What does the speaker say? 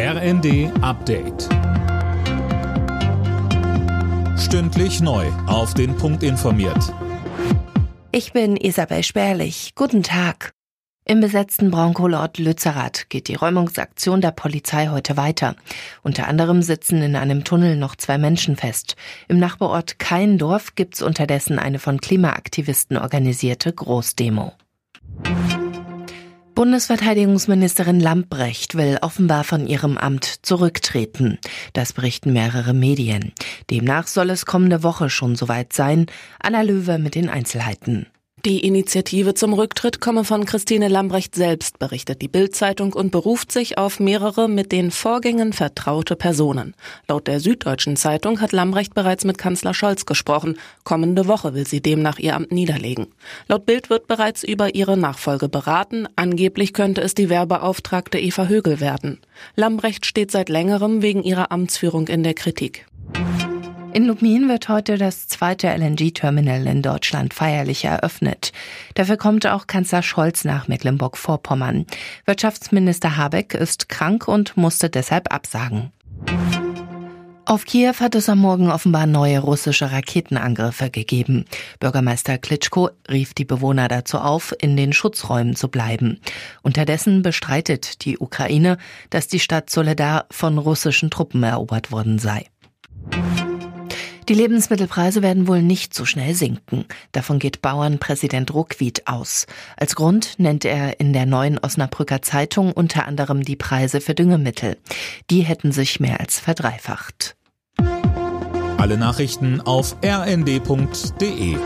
RND Update. Stündlich neu. Auf den Punkt informiert. Ich bin Isabel Spärlich. Guten Tag. Im besetzten Braunkohleort Lützerath geht die Räumungsaktion der Polizei heute weiter. Unter anderem sitzen in einem Tunnel noch zwei Menschen fest. Im Nachbarort Keindorf gibt's unterdessen eine von Klimaaktivisten organisierte Großdemo. Bundesverteidigungsministerin Lamprecht will offenbar von ihrem Amt zurücktreten. Das berichten mehrere Medien. Demnach soll es kommende Woche schon soweit sein. Anna Löwe mit den Einzelheiten. Die Initiative zum Rücktritt komme von Christine Lambrecht selbst, berichtet die Bild-Zeitung und beruft sich auf mehrere mit den Vorgängen vertraute Personen. Laut der Süddeutschen Zeitung hat Lambrecht bereits mit Kanzler Scholz gesprochen. Kommende Woche will sie demnach ihr Amt niederlegen. Laut Bild wird bereits über ihre Nachfolge beraten. Angeblich könnte es die Werbeauftragte Eva Högel werden. Lambrecht steht seit längerem wegen ihrer Amtsführung in der Kritik. In Lubmin wird heute das zweite LNG-Terminal in Deutschland feierlich eröffnet. Dafür kommt auch Kanzler Scholz nach Mecklenburg-Vorpommern. Wirtschaftsminister Habeck ist krank und musste deshalb absagen. Auf Kiew hat es am Morgen offenbar neue russische Raketenangriffe gegeben. Bürgermeister Klitschko rief die Bewohner dazu auf, in den Schutzräumen zu bleiben. Unterdessen bestreitet die Ukraine, dass die Stadt Soledar von russischen Truppen erobert worden sei. Die Lebensmittelpreise werden wohl nicht so schnell sinken. Davon geht Bauernpräsident Ruckwied aus. Als Grund nennt er in der neuen Osnabrücker Zeitung unter anderem die Preise für Düngemittel. Die hätten sich mehr als verdreifacht. Alle Nachrichten auf rnd.de